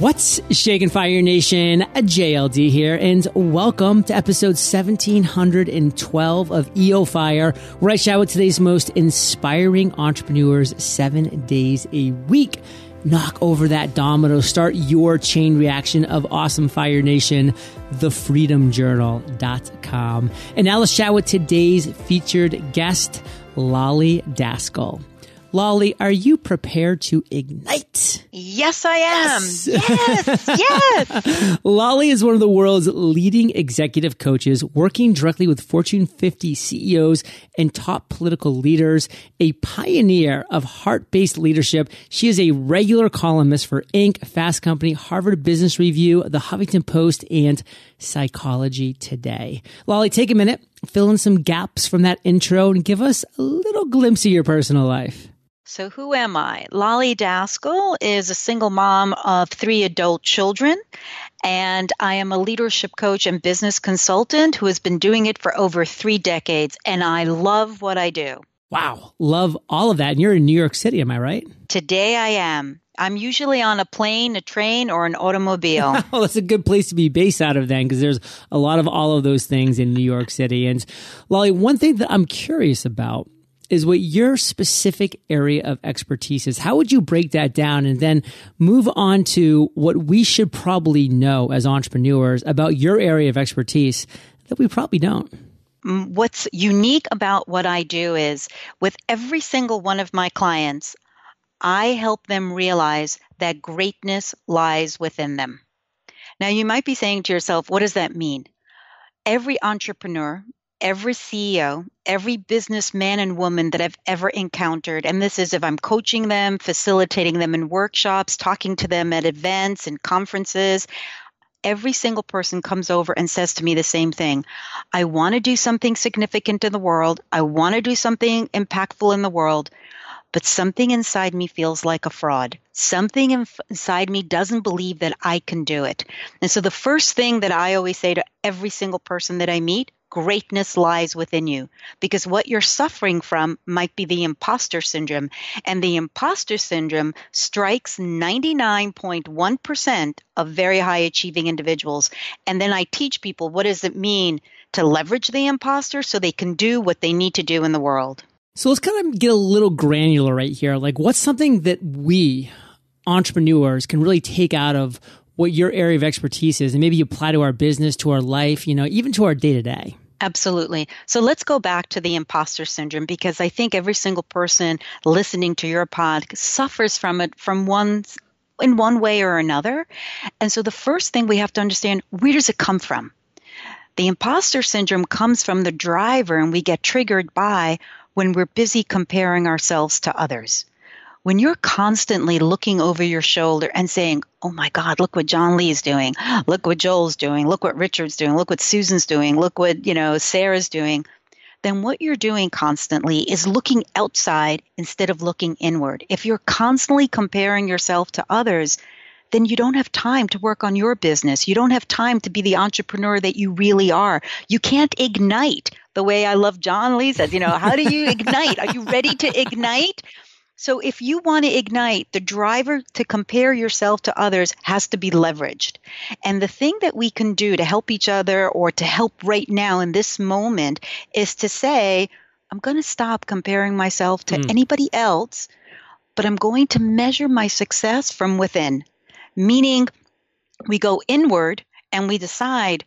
What's shaking Fire Nation? JLD here, and welcome to episode 1712 of EO Fire, where I chat with today's most inspiring entrepreneurs seven days a week. Knock over that domino, start your chain reaction of awesome Fire Nation, thefreedomjournal.com. And now let's chat with today's featured guest, Lolly Daskal. Lolly, are you prepared to ignite? Yes, I am. Yes, yes. yes. Lolly is one of the world's leading executive coaches, working directly with Fortune 50 CEOs and top political leaders, a pioneer of heart-based leadership. She is a regular columnist for Inc., Fast Company, Harvard Business Review, The Huffington Post, and Psychology Today. Lolly, take a minute, fill in some gaps from that intro, and give us a little glimpse of your personal life. So, who am I? Lolly Daskal is a single mom of three adult children, and I am a leadership coach and business consultant who has been doing it for over three decades, and I love what I do. Wow, love all of that. And you're in New York City, am I right? Today I am. I'm usually on a plane, a train, or an automobile. well, that's a good place to be based out of then, because there's a lot of all of those things in New York City. And Lolly, one thing that I'm curious about is what your specific area of expertise is. How would you break that down and then move on to what we should probably know as entrepreneurs about your area of expertise that we probably don't? Mm, what's unique about what I do is with every single one of my clients, I help them realize that greatness lies within them. Now, you might be saying to yourself, what does that mean? Every entrepreneur, every CEO, every businessman and woman that I've ever encountered, and this is if I'm coaching them, facilitating them in workshops, talking to them at events and conferences, every single person comes over and says to me the same thing I want to do something significant in the world, I want to do something impactful in the world. But something inside me feels like a fraud. Something inside me doesn't believe that I can do it. And so, the first thing that I always say to every single person that I meet greatness lies within you because what you're suffering from might be the imposter syndrome. And the imposter syndrome strikes 99.1% of very high achieving individuals. And then I teach people what does it mean to leverage the imposter so they can do what they need to do in the world. So let's kind of get a little granular right here. Like, what's something that we entrepreneurs can really take out of what your area of expertise is and maybe apply to our business, to our life, you know, even to our day to day? Absolutely. So let's go back to the imposter syndrome because I think every single person listening to your pod suffers from it from one in one way or another. And so the first thing we have to understand, where does it come from? The imposter syndrome comes from the driver and we get triggered by when we're busy comparing ourselves to others when you're constantly looking over your shoulder and saying, Oh my God, look what John Lee's doing. Look what Joel's doing. Look what Richard's doing. Look what Susan's doing. Look what, you know, Sarah's doing. Then what you're doing constantly is looking outside instead of looking inward. If you're constantly comparing yourself to others, then you don't have time to work on your business. You don't have time to be the entrepreneur that you really are. You can't ignite the way I love John Lee says, you know, how do you ignite? Are you ready to ignite? So if you want to ignite, the driver to compare yourself to others has to be leveraged. And the thing that we can do to help each other or to help right now in this moment is to say, I'm going to stop comparing myself to mm. anybody else, but I'm going to measure my success from within. Meaning, we go inward and we decide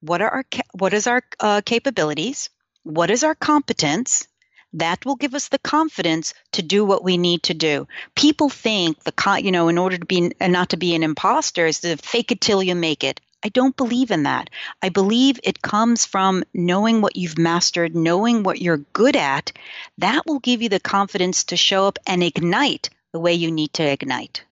what are our what is our uh, capabilities, what is our competence, that will give us the confidence to do what we need to do. People think the you know in order to be and not to be an imposter is to fake it till you make it. I don't believe in that. I believe it comes from knowing what you've mastered, knowing what you're good at. That will give you the confidence to show up and ignite the way you need to ignite.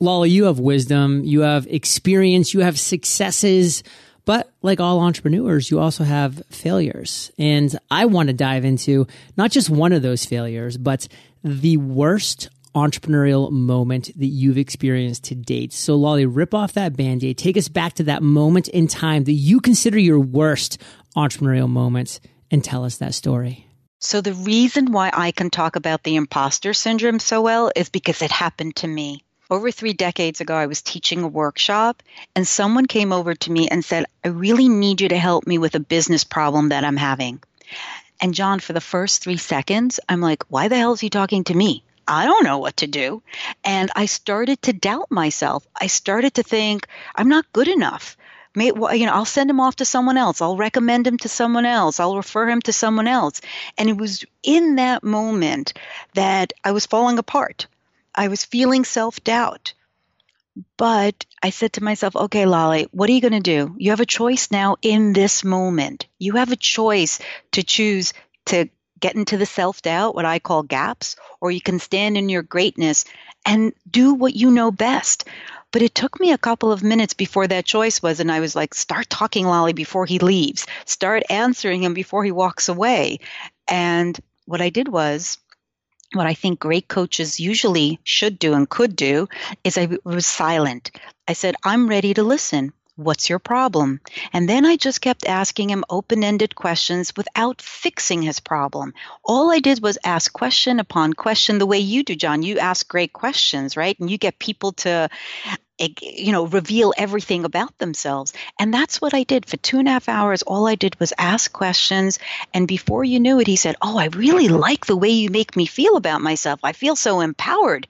Lolly, you have wisdom, you have experience, you have successes. But like all entrepreneurs, you also have failures. And I want to dive into not just one of those failures, but the worst entrepreneurial moment that you've experienced to date. So Lolly, rip off that band-aid. Take us back to that moment in time that you consider your worst entrepreneurial moment and tell us that story. So the reason why I can talk about the imposter syndrome so well is because it happened to me. Over three decades ago, I was teaching a workshop, and someone came over to me and said, I really need you to help me with a business problem that I'm having. And John, for the first three seconds, I'm like, why the hell is he talking to me? I don't know what to do. And I started to doubt myself. I started to think, I'm not good enough. May, you know, I'll send him off to someone else. I'll recommend him to someone else. I'll refer him to someone else. And it was in that moment that I was falling apart. I was feeling self doubt. But I said to myself, okay, Lolly, what are you going to do? You have a choice now in this moment. You have a choice to choose to get into the self doubt, what I call gaps, or you can stand in your greatness and do what you know best. But it took me a couple of minutes before that choice was, and I was like, start talking Lolly before he leaves, start answering him before he walks away. And what I did was, what I think great coaches usually should do and could do is I was silent. I said, I'm ready to listen. What's your problem? And then I just kept asking him open ended questions without fixing his problem. All I did was ask question upon question the way you do, John. You ask great questions, right? And you get people to you know reveal everything about themselves. And that's what i did. For two and a half hours all i did was ask questions. And before you knew it he said oh i really like the way you make me feel about myself. I feel so empowered.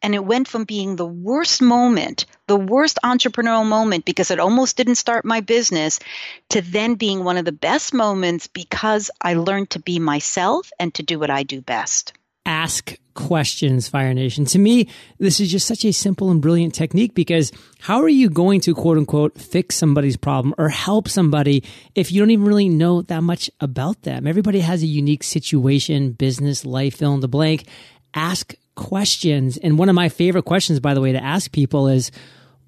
And it went from being the worst moment, the worst entrepreneurial moment because it almost didn't start my business, to then being one of the best moments because I learned to be myself and to do what I do best. Ask questions, Fire Nation. To me, this is just such a simple and brilliant technique because how are you going to quote unquote fix somebody's problem or help somebody if you don't even really know that much about them? Everybody has a unique situation, business, life, fill in the blank. Ask questions. And one of my favorite questions, by the way, to ask people is,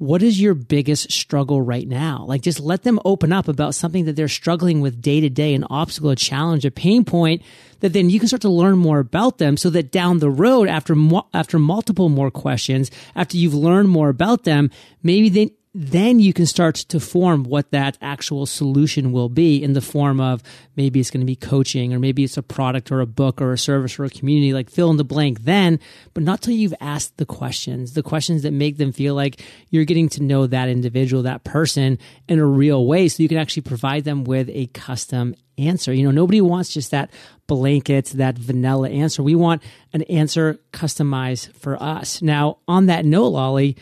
what is your biggest struggle right now? Like just let them open up about something that they're struggling with day to day, an obstacle, a challenge, a pain point that then you can start to learn more about them so that down the road after mo- after multiple more questions, after you've learned more about them, maybe then then you can start to form what that actual solution will be in the form of maybe it's going to be coaching or maybe it's a product or a book or a service or a community like fill in the blank then but not till you've asked the questions the questions that make them feel like you're getting to know that individual that person in a real way so you can actually provide them with a custom answer. You know nobody wants just that blanket that vanilla answer. We want an answer customized for us. Now on that note lolly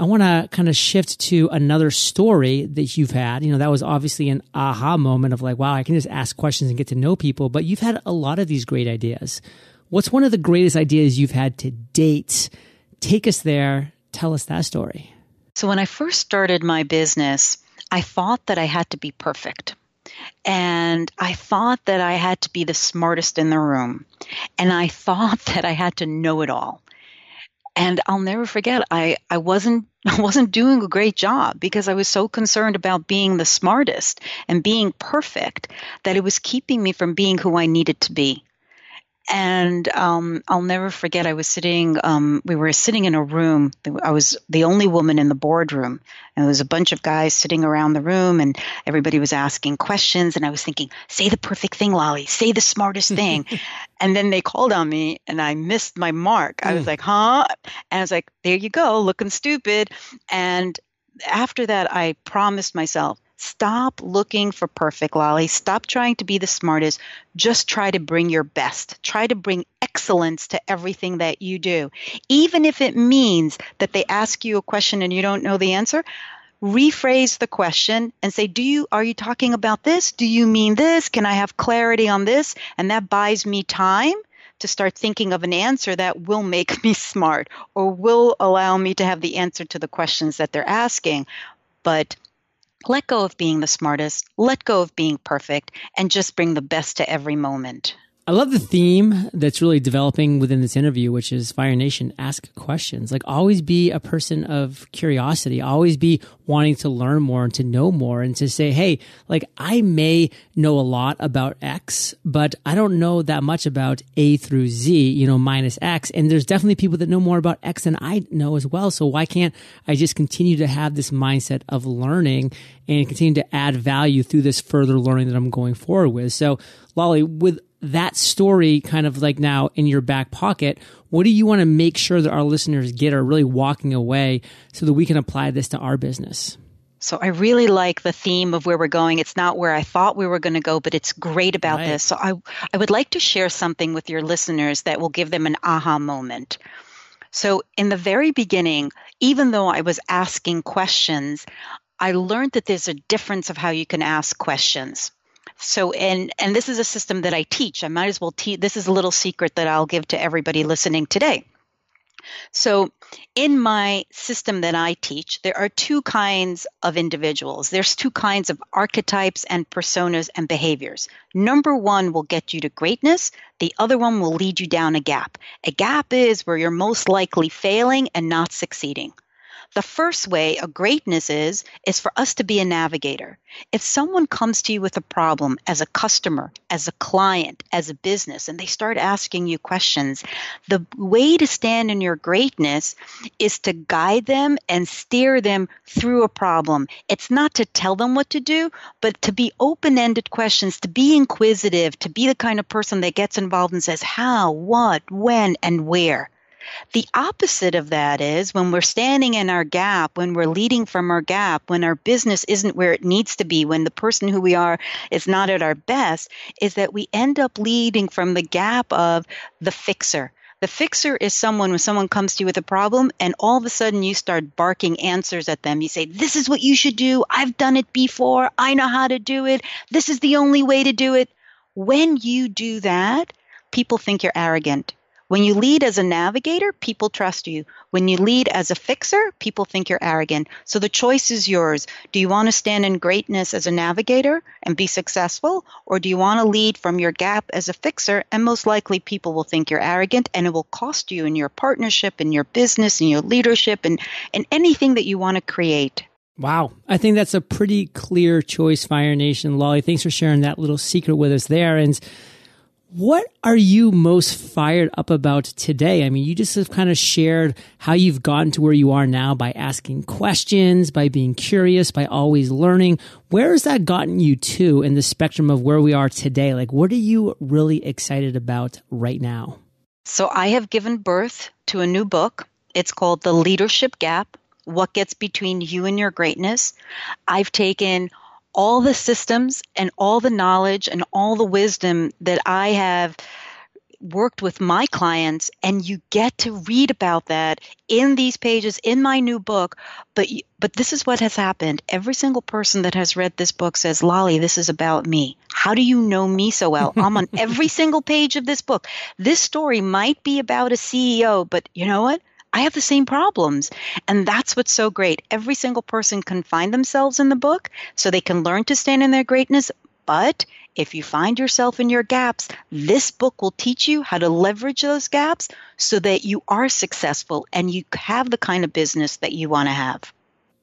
I want to kind of shift to another story that you've had. You know, that was obviously an aha moment of like, wow, I can just ask questions and get to know people, but you've had a lot of these great ideas. What's one of the greatest ideas you've had to date? Take us there. Tell us that story. So, when I first started my business, I thought that I had to be perfect. And I thought that I had to be the smartest in the room. And I thought that I had to know it all and I'll never forget I I wasn't I wasn't doing a great job because I was so concerned about being the smartest and being perfect that it was keeping me from being who I needed to be and um, I'll never forget. I was sitting. Um, we were sitting in a room. I was the only woman in the boardroom, and there was a bunch of guys sitting around the room, and everybody was asking questions. And I was thinking, "Say the perfect thing, Lolly. Say the smartest thing." and then they called on me, and I missed my mark. I was mm. like, "Huh?" And I was like, "There you go, looking stupid." And after that, I promised myself Stop looking for perfect, Lolly. Stop trying to be the smartest. Just try to bring your best. Try to bring excellence to everything that you do. Even if it means that they ask you a question and you don't know the answer, rephrase the question and say, Do you are you talking about this? Do you mean this? Can I have clarity on this? And that buys me time to start thinking of an answer that will make me smart or will allow me to have the answer to the questions that they're asking. But let go of being the smartest, let go of being perfect, and just bring the best to every moment. I love the theme that's really developing within this interview, which is Fire Nation, ask questions. Like always be a person of curiosity, always be wanting to learn more and to know more and to say, Hey, like I may know a lot about X, but I don't know that much about A through Z, you know, minus X. And there's definitely people that know more about X than I know as well. So why can't I just continue to have this mindset of learning and continue to add value through this further learning that I'm going forward with? So Lolly, with that story kind of like now in your back pocket, what do you want to make sure that our listeners get are really walking away so that we can apply this to our business? So I really like the theme of where we're going. It's not where I thought we were going to go, but it's great about right. this. So I I would like to share something with your listeners that will give them an aha moment. So in the very beginning, even though I was asking questions, I learned that there's a difference of how you can ask questions. So and and this is a system that I teach. I might as well teach this is a little secret that I'll give to everybody listening today. So, in my system that I teach, there are two kinds of individuals. There's two kinds of archetypes and personas and behaviors. Number one will get you to greatness, the other one will lead you down a gap. A gap is where you're most likely failing and not succeeding. The first way a greatness is is for us to be a navigator. If someone comes to you with a problem as a customer, as a client, as a business and they start asking you questions, the way to stand in your greatness is to guide them and steer them through a problem. It's not to tell them what to do, but to be open-ended questions, to be inquisitive, to be the kind of person that gets involved and says how, what, when and where. The opposite of that is when we're standing in our gap, when we're leading from our gap, when our business isn't where it needs to be, when the person who we are is not at our best, is that we end up leading from the gap of the fixer. The fixer is someone when someone comes to you with a problem and all of a sudden you start barking answers at them. You say, This is what you should do. I've done it before. I know how to do it. This is the only way to do it. When you do that, people think you're arrogant. When you lead as a navigator, people trust you. When you lead as a fixer, people think you're arrogant. So the choice is yours. Do you want to stand in greatness as a navigator and be successful? Or do you want to lead from your gap as a fixer? And most likely people will think you're arrogant and it will cost you in your partnership, in your business, in your leadership, and, and anything that you want to create. Wow. I think that's a pretty clear choice, Fire Nation. Lolly, thanks for sharing that little secret with us there. And what are you most fired up about today? I mean, you just have kind of shared how you've gotten to where you are now by asking questions, by being curious, by always learning. Where has that gotten you to in the spectrum of where we are today? Like, what are you really excited about right now? So, I have given birth to a new book. It's called The Leadership Gap What Gets Between You and Your Greatness. I've taken all the systems and all the knowledge and all the wisdom that I have worked with my clients and you get to read about that in these pages in my new book. But but this is what has happened. Every single person that has read this book says lolly this is about me. How do you know me so well? I'm on every single page of this book. This story might be about a ceo but you know what I have the same problems. And that's what's so great. Every single person can find themselves in the book so they can learn to stand in their greatness. But if you find yourself in your gaps, this book will teach you how to leverage those gaps so that you are successful and you have the kind of business that you want to have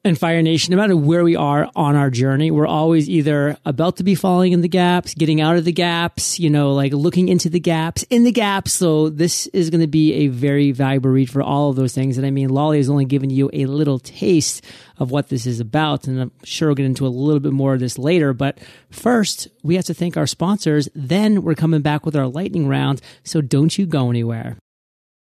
and Fire Nation, no matter where we are on our journey, we're always either about to be falling in the gaps, getting out of the gaps, you know, like looking into the gaps, in the gaps. So this is going to be a very valuable read for all of those things. And I mean, Lolly has only given you a little taste of what this is about. And I'm sure we'll get into a little bit more of this later. But first, we have to thank our sponsors. Then we're coming back with our lightning round. So don't you go anywhere.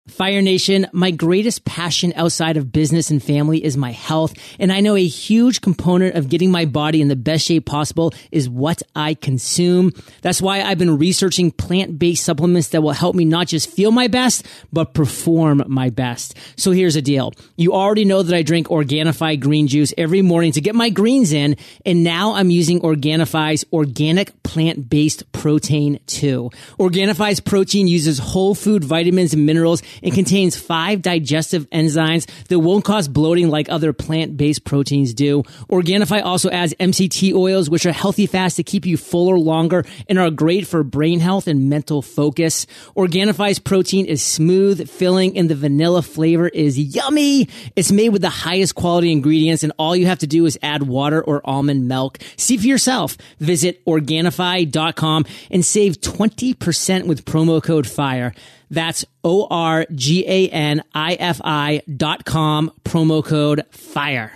Fire Nation, my greatest passion outside of business and family is my health. And I know a huge component of getting my body in the best shape possible is what I consume. That's why I've been researching plant-based supplements that will help me not just feel my best, but perform my best. So here's the deal. You already know that I drink Organifi green juice every morning to get my greens in. And now I'm using Organifi's organic plant-based protein too. Organifi's protein uses whole food vitamins and minerals it contains five digestive enzymes that won't cause bloating like other plant-based proteins do. Organifi also adds MCT oils, which are healthy fats to keep you fuller longer and are great for brain health and mental focus. Organifi's protein is smooth, filling, and the vanilla flavor is yummy. It's made with the highest quality ingredients, and all you have to do is add water or almond milk. See for yourself. Visit Organifi.com and save 20% with promo code FIRE. That's O-R-G-A-N-I-F-I dot com, promo code FIRE.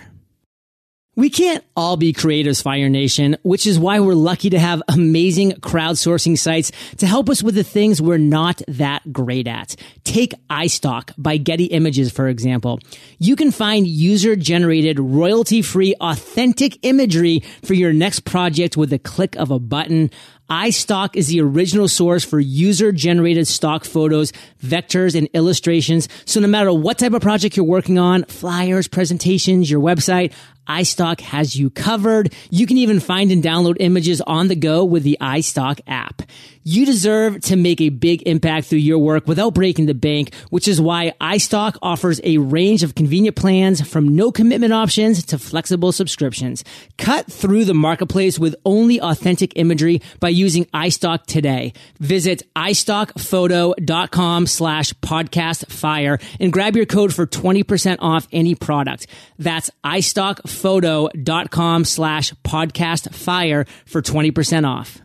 We can't all be creators, Fire Nation, which is why we're lucky to have amazing crowdsourcing sites to help us with the things we're not that great at. Take iStock by Getty Images, for example. You can find user generated, royalty free, authentic imagery for your next project with the click of a button iStock is the original source for user generated stock photos, vectors, and illustrations. So no matter what type of project you're working on, flyers, presentations, your website, iStock has you covered. You can even find and download images on the go with the iStock app. You deserve to make a big impact through your work without breaking the bank, which is why iStock offers a range of convenient plans from no commitment options to flexible subscriptions. Cut through the marketplace with only authentic imagery by using iStock today. Visit iStockphoto.com slash podcast fire and grab your code for 20% off any product. That's iStockphoto.com slash podcast fire for 20% off.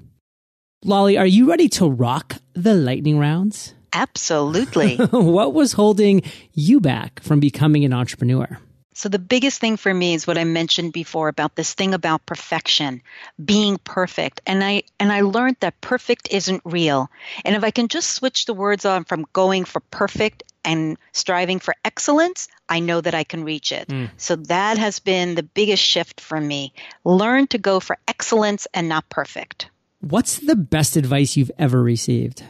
Lolly, are you ready to rock the lightning rounds? Absolutely. what was holding you back from becoming an entrepreneur? So the biggest thing for me is what I mentioned before about this thing about perfection, being perfect. And I and I learned that perfect isn't real. And if I can just switch the words on from going for perfect and striving for excellence, I know that I can reach it. Mm. So that has been the biggest shift for me. Learn to go for excellence and not perfect. What's the best advice you've ever received?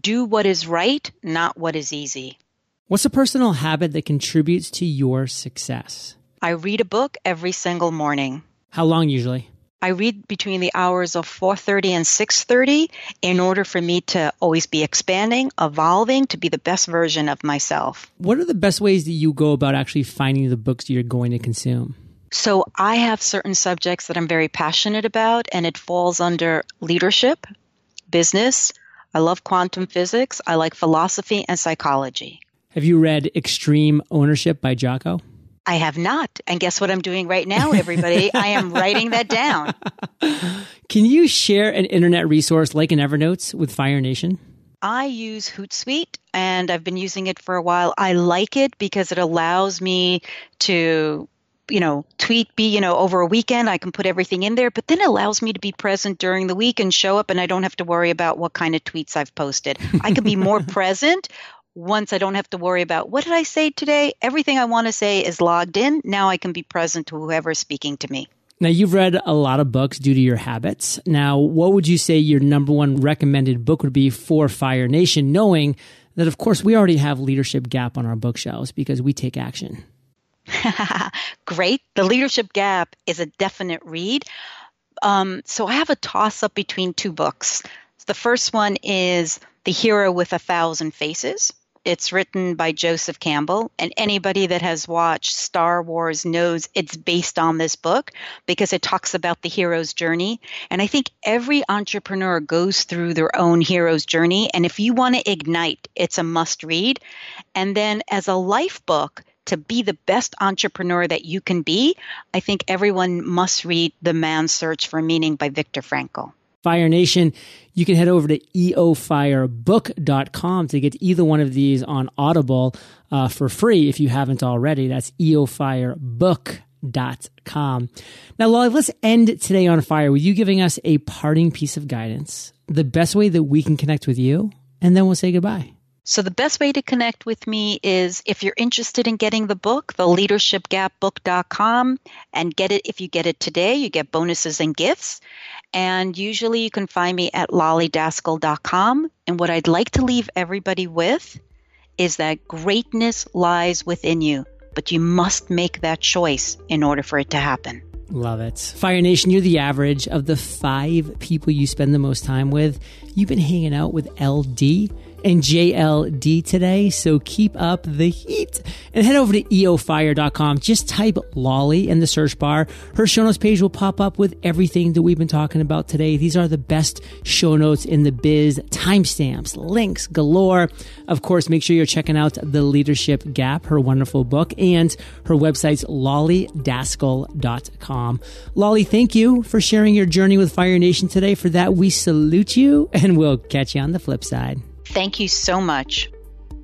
Do what is right, not what is easy. What's a personal habit that contributes to your success? I read a book every single morning. How long usually? I read between the hours of 4:30 and 6:30 in order for me to always be expanding, evolving to be the best version of myself. What are the best ways that you go about actually finding the books that you're going to consume? So I have certain subjects that I'm very passionate about, and it falls under leadership, business. I love quantum physics. I like philosophy and psychology. Have you read Extreme Ownership by Jocko? I have not. And guess what I'm doing right now, everybody? I am writing that down. Can you share an internet resource like an Evernote with Fire Nation? I use Hootsuite and I've been using it for a while. I like it because it allows me to you know, tweet be, you know, over a weekend, I can put everything in there, but then it allows me to be present during the week and show up and I don't have to worry about what kind of tweets I've posted. I can be more present once I don't have to worry about what did I say today? Everything I want to say is logged in. Now I can be present to whoever's speaking to me. Now, you've read a lot of books due to your habits. Now, what would you say your number one recommended book would be for Fire Nation, knowing that, of course, we already have Leadership Gap on our bookshelves because we take action? Great. The Leadership Gap is a definite read. Um, so I have a toss up between two books. The first one is The Hero with a Thousand Faces. It's written by Joseph Campbell, and anybody that has watched Star Wars knows it's based on this book because it talks about the hero's journey. And I think every entrepreneur goes through their own hero's journey. And if you want to ignite, it's a must read. And then as a life book, to be the best entrepreneur that you can be, I think everyone must read The Man's Search for Meaning by Viktor Frankl. Fire Nation, you can head over to eofirebook.com to get either one of these on Audible uh, for free if you haven't already. That's eofirebook.com. Now, Lolly, let's end today on fire with you giving us a parting piece of guidance, the best way that we can connect with you, and then we'll say goodbye. So, the best way to connect with me is if you're interested in getting the book, the leadershipgapbook.com, and get it. If you get it today, you get bonuses and gifts. And usually you can find me at lollydaskal.com. And what I'd like to leave everybody with is that greatness lies within you, but you must make that choice in order for it to happen. Love it. Fire Nation, you're the average of the five people you spend the most time with. You've been hanging out with LD and JLD today. So keep up the heat and head over to eofire.com. Just type Lolly in the search bar. Her show notes page will pop up with everything that we've been talking about today. These are the best show notes in the biz, timestamps, links galore. Of course, make sure you're checking out The Leadership Gap, her wonderful book, and her website's lollydaskal.com. Lolly, thank you for sharing your journey with Fire Nation today. For that, we salute you and we'll catch you on the flip side. Thank you so much.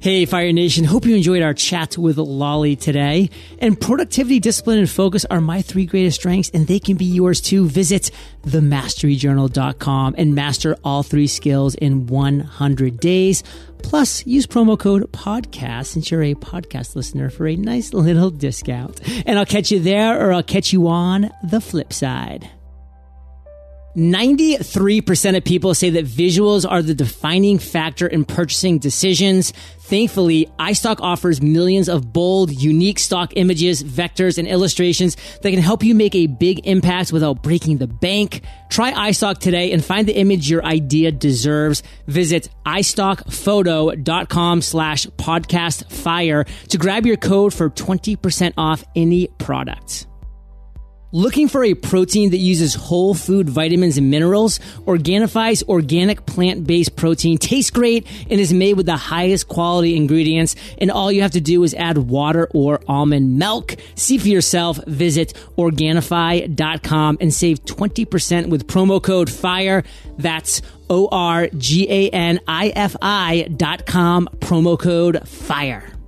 Hey, Fire Nation. Hope you enjoyed our chat with Lolly today. And productivity, discipline, and focus are my three greatest strengths, and they can be yours too. Visit themasteryjournal.com and master all three skills in 100 days. Plus, use promo code podcast since you're a podcast listener for a nice little discount. And I'll catch you there or I'll catch you on the flip side. 93% of people say that visuals are the defining factor in purchasing decisions. Thankfully, iStock offers millions of bold, unique stock images, vectors, and illustrations that can help you make a big impact without breaking the bank. Try iStock today and find the image your idea deserves. Visit iStockphoto.com slash podcast fire to grab your code for 20% off any product. Looking for a protein that uses whole food vitamins and minerals? Organifi's organic plant-based protein tastes great and is made with the highest quality ingredients. And all you have to do is add water or almond milk. See for yourself. Visit Organifi.com and save 20% with promo code FIRE. That's O-R-G-A-N-I-F-I dot com, promo code FIRE.